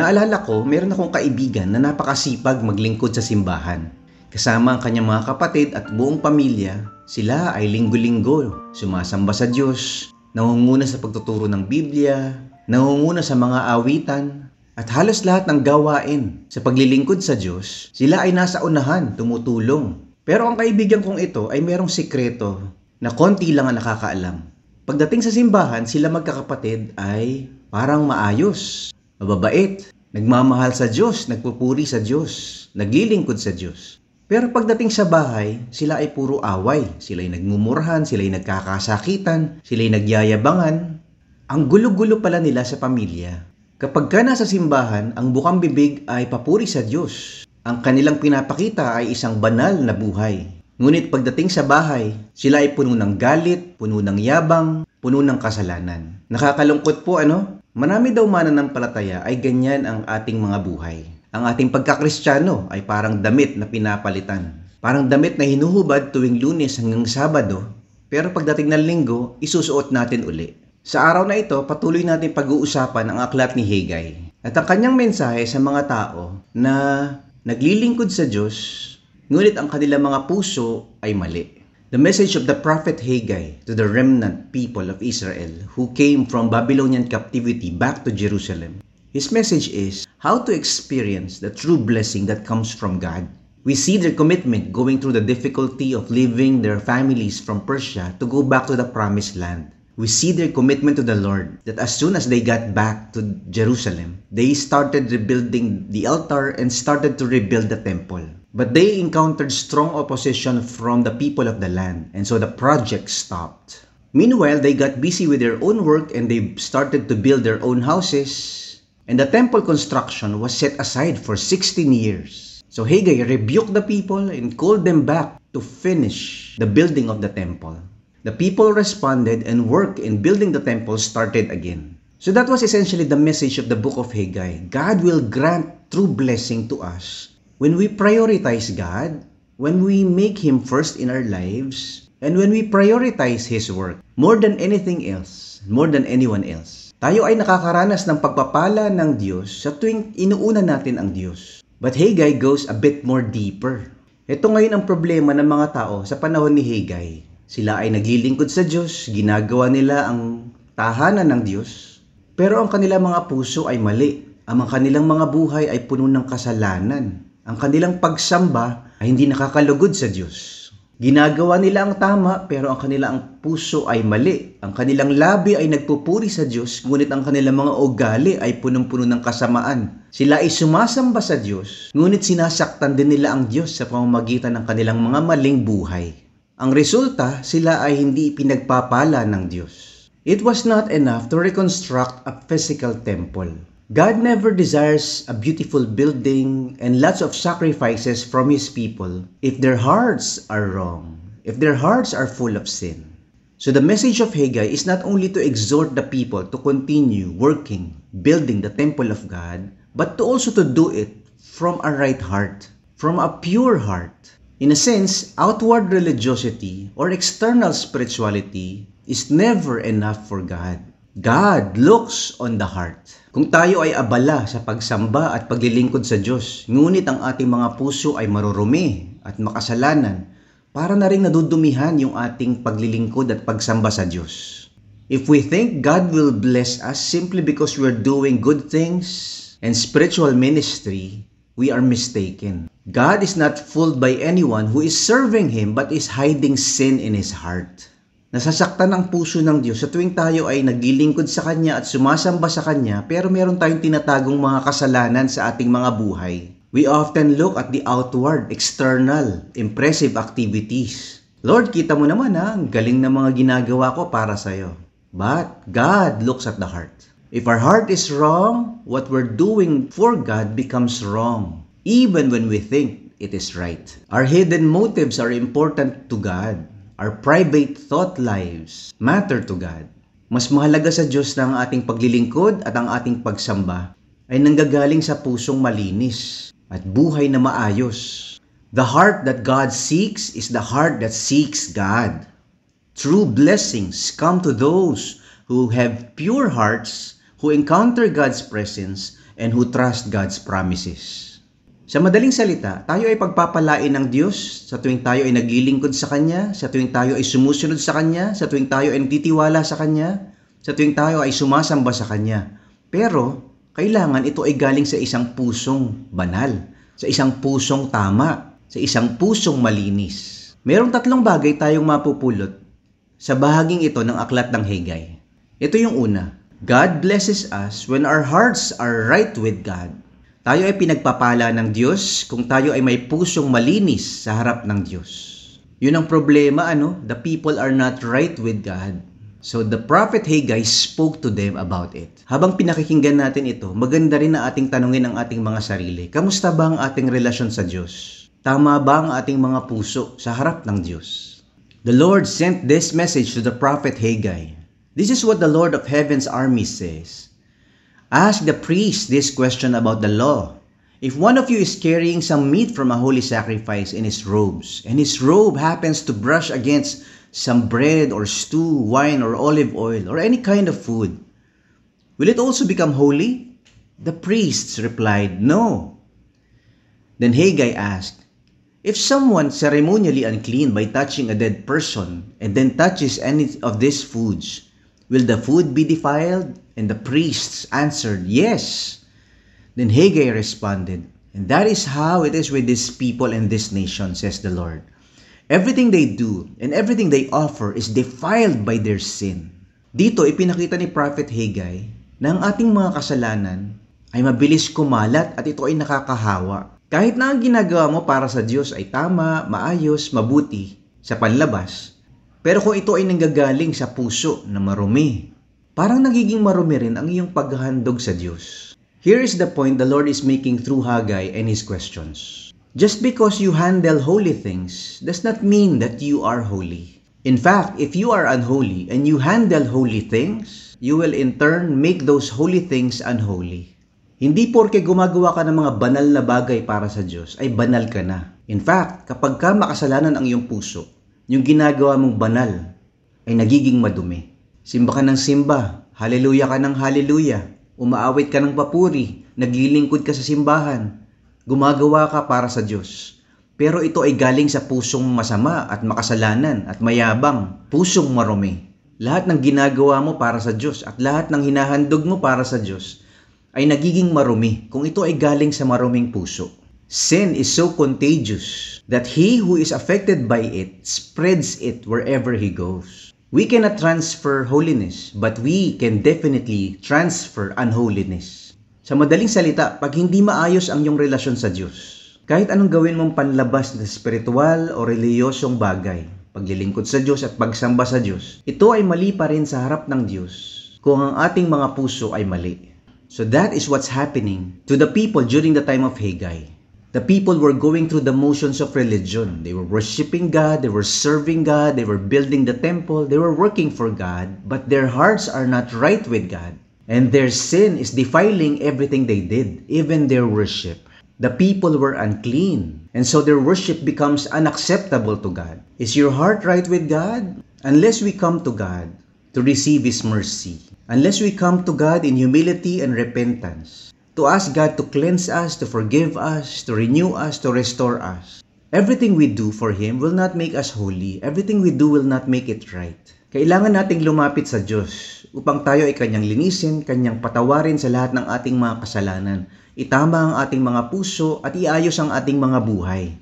Naalala ko, meron akong kaibigan na napakasipag maglingkod sa simbahan. Kasama ang kanyang mga kapatid at buong pamilya, sila ay linggo-linggo, sumasamba sa Diyos, nangunguna sa pagtuturo ng Biblia, nangunguna sa mga awitan, at halos lahat ng gawain sa paglilingkod sa Diyos, sila ay nasa unahan, tumutulong. Pero ang kaibigan kong ito ay merong sikreto na konti lang ang nakakaalam. Pagdating sa simbahan, sila magkakapatid ay parang maayos, mababait, nagmamahal sa Diyos, nagpupuri sa Diyos, naglilingkod sa Diyos. Pero pagdating sa bahay, sila ay puro away. Sila ay nagmumurahan, sila ay nagkakasakitan, sila ay nagyayabangan. Ang gulo-gulo pala nila sa pamilya. Kapag ka nasa simbahan, ang bukang bibig ay papuri sa Diyos. Ang kanilang pinapakita ay isang banal na buhay. Ngunit pagdating sa bahay, sila ay puno ng galit, puno ng yabang, puno ng kasalanan. Nakakalungkot po ano? Marami daw mananampalataya ay ganyan ang ating mga buhay. Ang ating pagkakristyano ay parang damit na pinapalitan. Parang damit na hinuhubad tuwing lunes hanggang sabado, pero pagdating ng linggo, isusuot natin uli. Sa araw na ito, patuloy natin pag-uusapan ang aklat ni Hagay. At ang kanyang mensahe sa mga tao na naglilingkod sa Diyos, ngunit ang kanilang mga puso ay mali. The message of the prophet Haggai to the remnant people of Israel who came from Babylonian captivity back to Jerusalem. His message is how to experience the true blessing that comes from God. We see their commitment going through the difficulty of leaving their families from Persia to go back to the promised land. We see their commitment to the Lord that as soon as they got back to Jerusalem, they started rebuilding the altar and started to rebuild the temple. But they encountered strong opposition from the people of the land, and so the project stopped. Meanwhile, they got busy with their own work and they started to build their own houses. And the temple construction was set aside for 16 years. So Haggai rebuked the people and called them back to finish the building of the temple. The people responded and work in building the temple started again. So that was essentially the message of the book of Haggai. God will grant true blessing to us when we prioritize God, when we make Him first in our lives, and when we prioritize His work more than anything else, more than anyone else, tayo ay nakakaranas ng pagpapala ng Diyos sa tuwing inuuna natin ang Diyos. But Haggai goes a bit more deeper. Ito ngayon ang problema ng mga tao sa panahon ni Haggai. Sila ay naglilingkod sa Diyos, ginagawa nila ang tahanan ng Diyos, pero ang kanilang mga puso ay mali. Ang kanilang mga buhay ay puno ng kasalanan ang kanilang pagsamba ay hindi nakakalugod sa Diyos. Ginagawa nila ang tama pero ang kanilang puso ay mali. Ang kanilang labi ay nagpupuri sa Diyos ngunit ang kanilang mga ugali ay punong-puno ng kasamaan. Sila ay sumasamba sa Diyos ngunit sinasaktan din nila ang Diyos sa pamamagitan ng kanilang mga maling buhay. Ang resulta, sila ay hindi pinagpapala ng Diyos. It was not enough to reconstruct a physical temple. God never desires a beautiful building and lots of sacrifices from His people if their hearts are wrong, if their hearts are full of sin. So the message of Haggai is not only to exhort the people to continue working, building the temple of God, but to also to do it from a right heart, from a pure heart. In a sense, outward religiosity or external spirituality is never enough for God. God looks on the heart. Kung tayo ay abala sa pagsamba at paglilingkod sa Diyos, ngunit ang ating mga puso ay marurumi at makasalanan, para na rin nadudumihan yung ating paglilingkod at pagsamba sa Diyos. If we think God will bless us simply because we're doing good things and spiritual ministry, we are mistaken. God is not fooled by anyone who is serving Him but is hiding sin in his heart. Nasasaktan ang puso ng Diyos sa tuwing tayo ay naglilingkod sa Kanya at sumasamba sa Kanya pero meron tayong tinatagong mga kasalanan sa ating mga buhay. We often look at the outward, external, impressive activities. Lord, kita mo naman ha, ang galing ng mga ginagawa ko para sa'yo. But God looks at the heart. If our heart is wrong, what we're doing for God becomes wrong, even when we think it is right. Our hidden motives are important to God our private thought lives matter to God. Mas mahalaga sa Diyos na ang ating paglilingkod at ang ating pagsamba ay nanggagaling sa pusong malinis at buhay na maayos. The heart that God seeks is the heart that seeks God. True blessings come to those who have pure hearts, who encounter God's presence, and who trust God's promises. Sa madaling salita, tayo ay pagpapalain ng Diyos sa tuwing tayo ay naglilingkod sa Kanya, sa tuwing tayo ay sumusunod sa Kanya, sa tuwing tayo ay nagtitiwala sa Kanya, sa tuwing tayo ay sumasamba sa Kanya. Pero, kailangan ito ay galing sa isang pusong banal, sa isang pusong tama, sa isang pusong malinis. Merong tatlong bagay tayong mapupulot sa bahaging ito ng aklat ng Hagay. Ito yung una. God blesses us when our hearts are right with God. Tayo ay pinagpapala ng Diyos kung tayo ay may pusong malinis sa harap ng Diyos. Yun ang problema, ano? The people are not right with God. So the prophet Haggai spoke to them about it. Habang pinakikinggan natin ito, maganda rin na ating tanungin ang ating mga sarili. Kamusta ba ang ating relasyon sa Diyos? Tama ba ang ating mga puso sa harap ng Diyos? The Lord sent this message to the prophet Haggai. This is what the Lord of Heaven's army says. Ask the priest this question about the law. If one of you is carrying some meat from a holy sacrifice in his robes, and his robe happens to brush against some bread or stew, wine or olive oil, or any kind of food, will it also become holy? The priests replied, No. Then Haggai asked, If someone ceremonially unclean by touching a dead person and then touches any of these foods, Will the food be defiled? And the priests answered, Yes. Then Haggai responded, And that is how it is with these people and this nation, says the Lord. Everything they do and everything they offer is defiled by their sin. Dito, ipinakita ni Prophet Haggai na ang ating mga kasalanan ay mabilis kumalat at ito ay nakakahawa. Kahit na ang ginagawa mo para sa Diyos ay tama, maayos, mabuti sa panlabas, pero kung ito ay nanggagaling sa puso na marumi, parang nagiging marumi rin ang iyong paghahandog sa Diyos. Here is the point the Lord is making through Haggai and his questions. Just because you handle holy things does not mean that you are holy. In fact, if you are unholy and you handle holy things, you will in turn make those holy things unholy. Hindi porke gumagawa ka ng mga banal na bagay para sa Diyos ay banal ka na. In fact, kapag ka makasalanan ang iyong puso, yung ginagawa mong banal ay nagiging madumi. Simba ka ng simba, haleluya ka ng haleluya, umaawit ka ng papuri, naglilingkod ka sa simbahan, gumagawa ka para sa Diyos. Pero ito ay galing sa pusong masama at makasalanan at mayabang, pusong marumi. Lahat ng ginagawa mo para sa Diyos at lahat ng hinahandog mo para sa Diyos ay nagiging marumi kung ito ay galing sa maruming puso. Sin is so contagious that he who is affected by it spreads it wherever he goes. We cannot transfer holiness, but we can definitely transfer unholiness. Sa madaling salita, pag hindi maayos ang iyong relasyon sa Diyos, kahit anong gawin mong panlabas na spiritual o reliyosong bagay, paglilingkod sa Diyos at pagsamba sa Diyos, ito ay mali pa rin sa harap ng Diyos kung ang ating mga puso ay mali. So that is what's happening to the people during the time of Haggai. The people were going through the motions of religion. They were worshiping God, they were serving God, they were building the temple, they were working for God, but their hearts are not right with God. And their sin is defiling everything they did, even their worship. The people were unclean, and so their worship becomes unacceptable to God. Is your heart right with God? Unless we come to God to receive His mercy, unless we come to God in humility and repentance, to ask God to cleanse us, to forgive us, to renew us, to restore us. Everything we do for Him will not make us holy. Everything we do will not make it right. Kailangan nating lumapit sa Diyos upang tayo ay Kanyang linisin, Kanyang patawarin sa lahat ng ating mga kasalanan, itama ang ating mga puso at iayos ang ating mga buhay.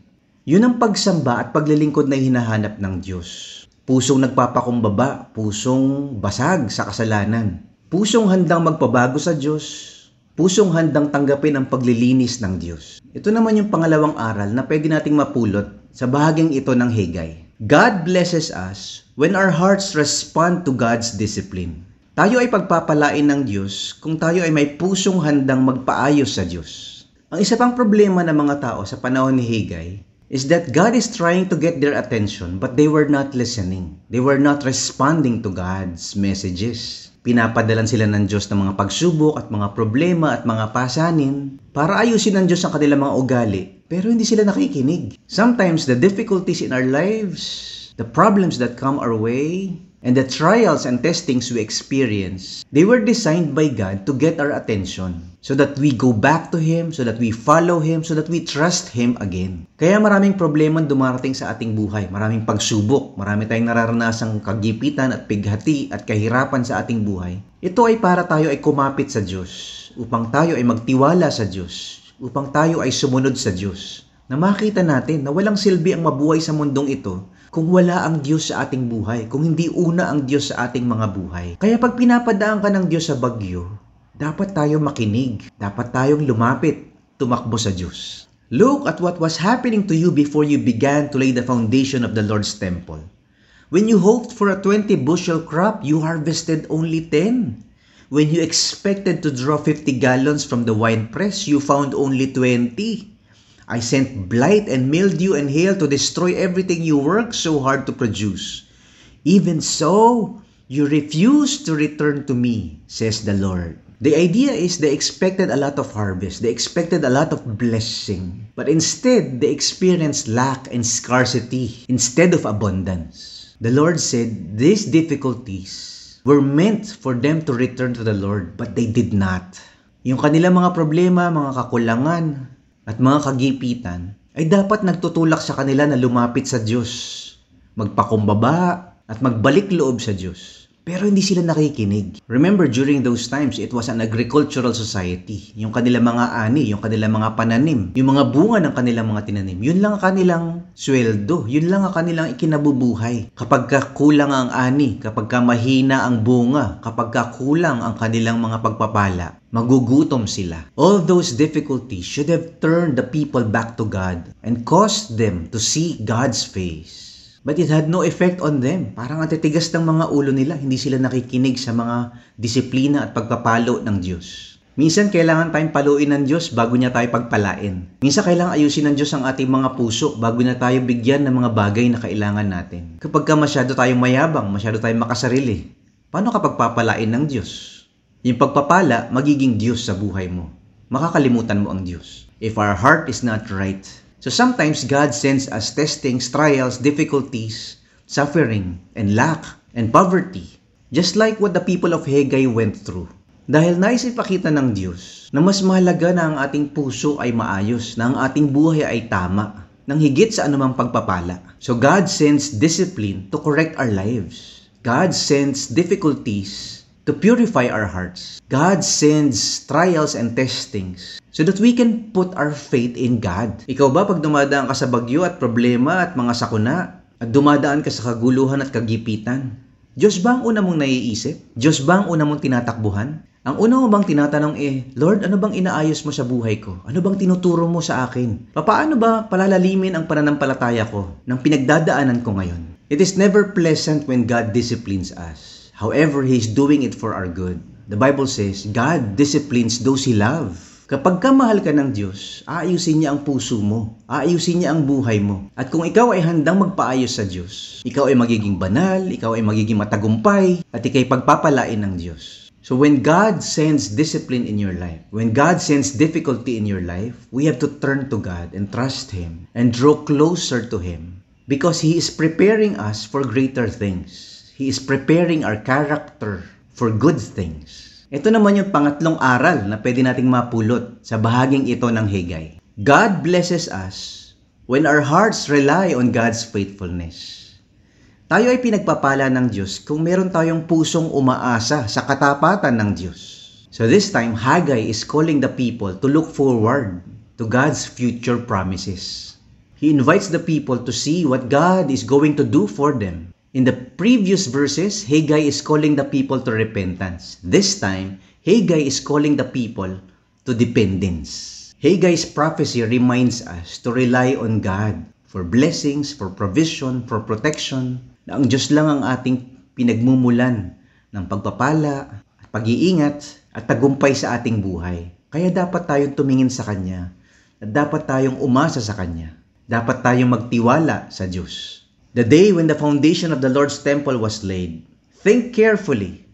Yun ang pagsamba at paglilingkod na hinahanap ng Diyos. Pusong nagpapakumbaba, pusong basag sa kasalanan, pusong handang magpabago sa Diyos, pusong handang tanggapin ang paglilinis ng Diyos. Ito naman yung pangalawang aral na pwede nating mapulot sa bahaging ito ng Hagay. God blesses us when our hearts respond to God's discipline. Tayo ay pagpapalain ng Diyos kung tayo ay may pusong handang magpaayos sa Diyos. Ang isa pang problema ng mga tao sa panahon ni Hagay is that God is trying to get their attention but they were not listening. They were not responding to God's messages. Pinapadalan sila ng Diyos ng mga pagsubok at mga problema at mga pasanin para ayusin ng Diyos ang kanilang mga ugali. Pero hindi sila nakikinig. Sometimes the difficulties in our lives, the problems that come our way, And the trials and testings we experience, they were designed by God to get our attention so that we go back to Him, so that we follow Him, so that we trust Him again. Kaya maraming problema dumarating sa ating buhay, maraming pagsubok, marami tayong nararanasang kagipitan at pighati at kahirapan sa ating buhay. Ito ay para tayo ay kumapit sa Diyos, upang tayo ay magtiwala sa Diyos, upang tayo ay sumunod sa Diyos. Na makita natin na walang silbi ang mabuhay sa mundong ito kung wala ang Diyos sa ating buhay, kung hindi una ang Diyos sa ating mga buhay. Kaya pag pinapadaan ka ng Diyos sa bagyo, dapat tayo makinig, dapat tayong lumapit, tumakbo sa Diyos. Look at what was happening to you before you began to lay the foundation of the Lord's temple. When you hoped for a 20 bushel crop, you harvested only 10. When you expected to draw 50 gallons from the wine press, you found only 20. I sent blight and mildew and hail to destroy everything you worked so hard to produce. Even so, you refuse to return to me, says the Lord. The idea is they expected a lot of harvest, they expected a lot of blessing, but instead they experienced lack and scarcity instead of abundance. The Lord said these difficulties were meant for them to return to the Lord, but they did not. Yung kanilang mga problema, mga kakulangan, at mga kagipitan ay dapat nagtutulak sa kanila na lumapit sa Diyos, magpakumbaba at magbalik loob sa Diyos. Pero hindi sila nakikinig. Remember, during those times, it was an agricultural society. Yung kanilang mga ani, yung kanilang mga pananim, yung mga bunga ng kanilang mga tinanim, yun lang ang kanilang sweldo, yun lang ang kanilang ikinabubuhay. Kapag kulang ang ani, kapag mahina ang bunga, kapag kulang ang kanilang mga pagpapala, magugutom sila. All those difficulties should have turned the people back to God and caused them to see God's face. But it had no effect on them. Parang ang titigas ng mga ulo nila, hindi sila nakikinig sa mga disiplina at pagpapalo ng Diyos. Minsan kailangan tayong paluin ng Diyos bago niya tayo pagpalain. Minsan kailangan ayusin ng Diyos ang ating mga puso bago na tayo bigyan ng mga bagay na kailangan natin. Kapag ka masyado tayong mayabang, masyado tayong makasarili, paano kapag papalain ng Diyos? Yung pagpapala, magiging Diyos sa buhay mo. Makakalimutan mo ang Diyos. If our heart is not right, So sometimes God sends us testings, trials, difficulties, suffering, and lack, and poverty. Just like what the people of Haggai went through. Dahil nais ipakita ng Diyos na mas mahalaga na ang ating puso ay maayos, na ang ating buhay ay tama, nang higit sa anumang pagpapala. So God sends discipline to correct our lives. God sends difficulties to purify our hearts. God sends trials and testings so that we can put our faith in God. Ikaw ba pag dumadaan ka sa bagyo at problema at mga sakuna at dumadaan ka sa kaguluhan at kagipitan, Diyos ba ang una mong naiisip? Diyos ba ang una mong tinatakbuhan? Ang una mo bang tinatanong eh, Lord, ano bang inaayos mo sa buhay ko? Ano bang tinuturo mo sa akin? Paano ba palalalimin ang pananampalataya ko ng pinagdadaanan ko ngayon? It is never pleasant when God disciplines us. However, He is doing it for our good. The Bible says, God disciplines those He loves. Kapag ka mahal ka ng Diyos, aayusin niya ang puso mo, aayusin niya ang buhay mo. At kung ikaw ay handang magpaayos sa Diyos, ikaw ay magiging banal, ikaw ay magiging matagumpay, at ikay pagpapalain ng Diyos. So when God sends discipline in your life, when God sends difficulty in your life, we have to turn to God and trust Him and draw closer to Him because He is preparing us for greater things. He is preparing our character for good things. Ito naman yung pangatlong aral na pwede nating mapulot sa bahaging ito ng Hagay. God blesses us when our hearts rely on God's faithfulness. Tayo ay pinagpapala ng Diyos kung meron tayong pusong umaasa sa katapatan ng Diyos. So this time, Haggai is calling the people to look forward to God's future promises. He invites the people to see what God is going to do for them In the previous verses, Haggai is calling the people to repentance. This time, Haggai is calling the people to dependence. Haggai's prophecy reminds us to rely on God for blessings, for provision, for protection, na ang Diyos lang ang ating pinagmumulan ng pagpapala, pag-iingat, at tagumpay sa ating buhay. Kaya dapat tayong tumingin sa Kanya, at dapat tayong umasa sa Kanya. Dapat tayong magtiwala sa Diyos. The day when the foundation of the Lord's temple was laid. Think carefully.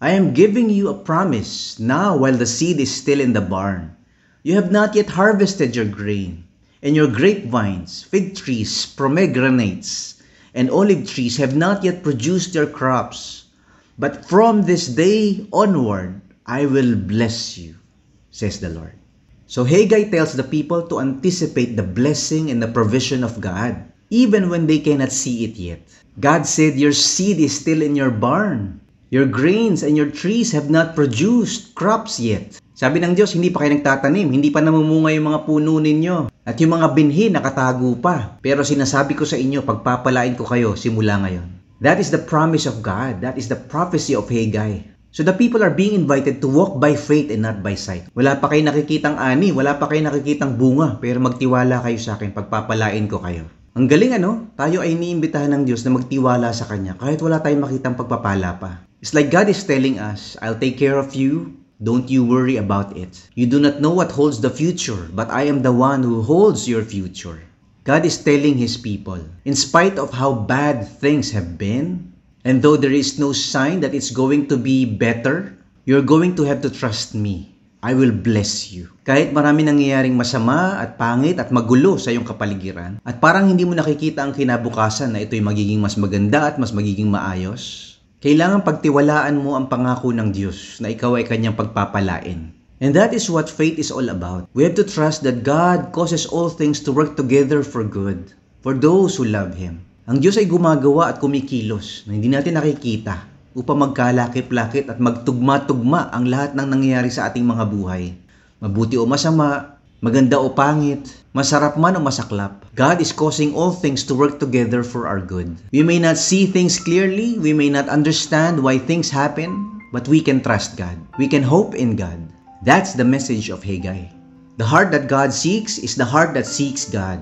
I am giving you a promise now while the seed is still in the barn. You have not yet harvested your grain, and your grapevines, fig trees, pomegranates, and olive trees have not yet produced their crops. But from this day onward, I will bless you, says the Lord. So Haggai tells the people to anticipate the blessing and the provision of God, even when they cannot see it yet. God said, Your seed is still in your barn. Your grains and your trees have not produced crops yet. Sabi ng Diyos, hindi pa kayo nagtatanim, hindi pa namumunga yung mga puno ninyo. At yung mga binhi nakatago pa. Pero sinasabi ko sa inyo, pagpapalain ko kayo simula ngayon. That is the promise of God. That is the prophecy of Haggai. So the people are being invited to walk by faith and not by sight. Wala pa kayo nakikitang ani, wala pa kayo nakikitang bunga, pero magtiwala kayo sa akin, pagpapalain ko kayo. Ang galing ano, tayo ay iniimbitahan ng Diyos na magtiwala sa Kanya kahit wala tayong makitang pagpapala pa. It's like God is telling us, I'll take care of you, don't you worry about it. You do not know what holds the future, but I am the one who holds your future. God is telling His people, in spite of how bad things have been, and though there is no sign that it's going to be better, you're going to have to trust me. I will bless you. Kahit marami nangyayaring masama at pangit at magulo sa iyong kapaligiran, at parang hindi mo nakikita ang kinabukasan na ito'y magiging mas maganda at mas magiging maayos, kailangan pagtiwalaan mo ang pangako ng Diyos na ikaw ay kanyang pagpapalain. And that is what faith is all about. We have to trust that God causes all things to work together for good, for those who love Him. Ang Diyos ay gumagawa at kumikilos na hindi natin nakikita upang magkalakip-lakit at magtugma-tugma ang lahat ng nangyayari sa ating mga buhay. Mabuti o masama, maganda o pangit, masarap man o masaklap, God is causing all things to work together for our good. We may not see things clearly, we may not understand why things happen, but we can trust God. We can hope in God. That's the message of Haggai. The heart that God seeks is the heart that seeks God.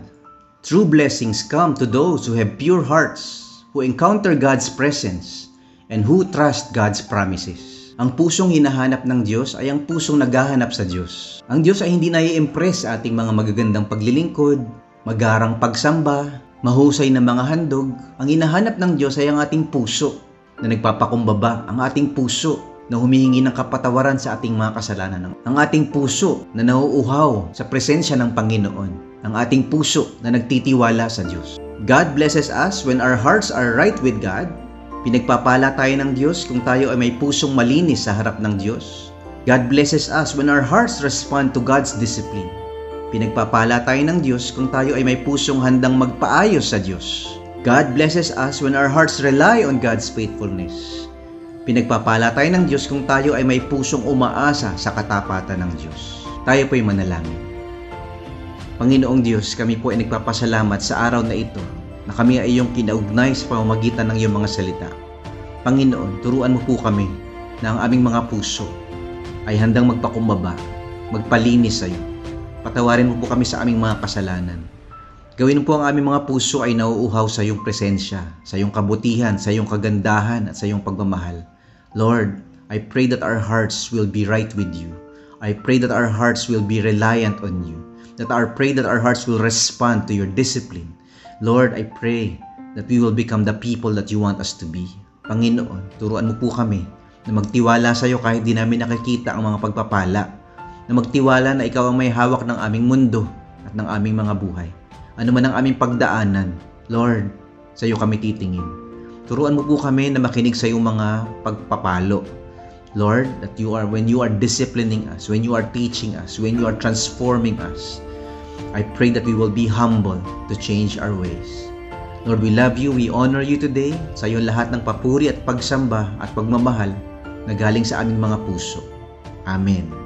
True blessings come to those who have pure hearts, who encounter God's presence, and who trust God's promises. Ang pusong hinahanap ng Diyos ay ang pusong naghahanap sa Diyos. Ang Diyos ay hindi nai-impress sa ating mga magagandang paglilingkod, magarang pagsamba, mahusay na mga handog. Ang hinahanap ng Diyos ay ang ating puso na nagpapakumbaba, ang ating puso na humihingi ng kapatawaran sa ating mga kasalanan. Ang ating puso na nauuhaw sa presensya ng Panginoon. Ang ating puso na nagtitiwala sa Diyos. God blesses us when our hearts are right with God Pinagpapala tayo ng Diyos kung tayo ay may pusong malinis sa harap ng Diyos. God blesses us when our hearts respond to God's discipline. Pinagpapala tayo ng Diyos kung tayo ay may pusong handang magpaayos sa Diyos. God blesses us when our hearts rely on God's faithfulness. Pinagpapala tayo ng Diyos kung tayo ay may pusong umaasa sa katapatan ng Diyos. Tayo po'y manalangin. Panginoong Diyos, kami po ay nagpapasalamat sa araw na ito na kami ay iyong kinaugnay sa pamamagitan ng iyong mga salita. Panginoon, turuan mo po kami na ang aming mga puso ay handang magpakumbaba, magpalinis sa iyo. Patawarin mo po kami sa aming mga kasalanan. Gawin po ang aming mga puso ay nauuhaw sa iyong presensya, sa iyong kabutihan, sa iyong kagandahan at sa iyong pagmamahal. Lord, I pray that our hearts will be right with you. I pray that our hearts will be reliant on you. That I pray that our hearts will respond to your discipline Lord, I pray that we will become the people that you want us to be. Panginoon, turuan mo po kami na magtiwala sa iyo kahit di namin nakikita ang mga pagpapala. Na magtiwala na ikaw ang may hawak ng aming mundo at ng aming mga buhay. Ano man ang aming pagdaanan, Lord, sa iyo kami titingin. Turuan mo po kami na makinig sa iyong mga pagpapalo. Lord, that you are, when you are disciplining us, when you are teaching us, when you are transforming us, I pray that we will be humble to change our ways. Lord, we love you, we honor you today. Sa iyo lahat ng papuri at pagsamba at pagmamahal na galing sa aming mga puso. Amen.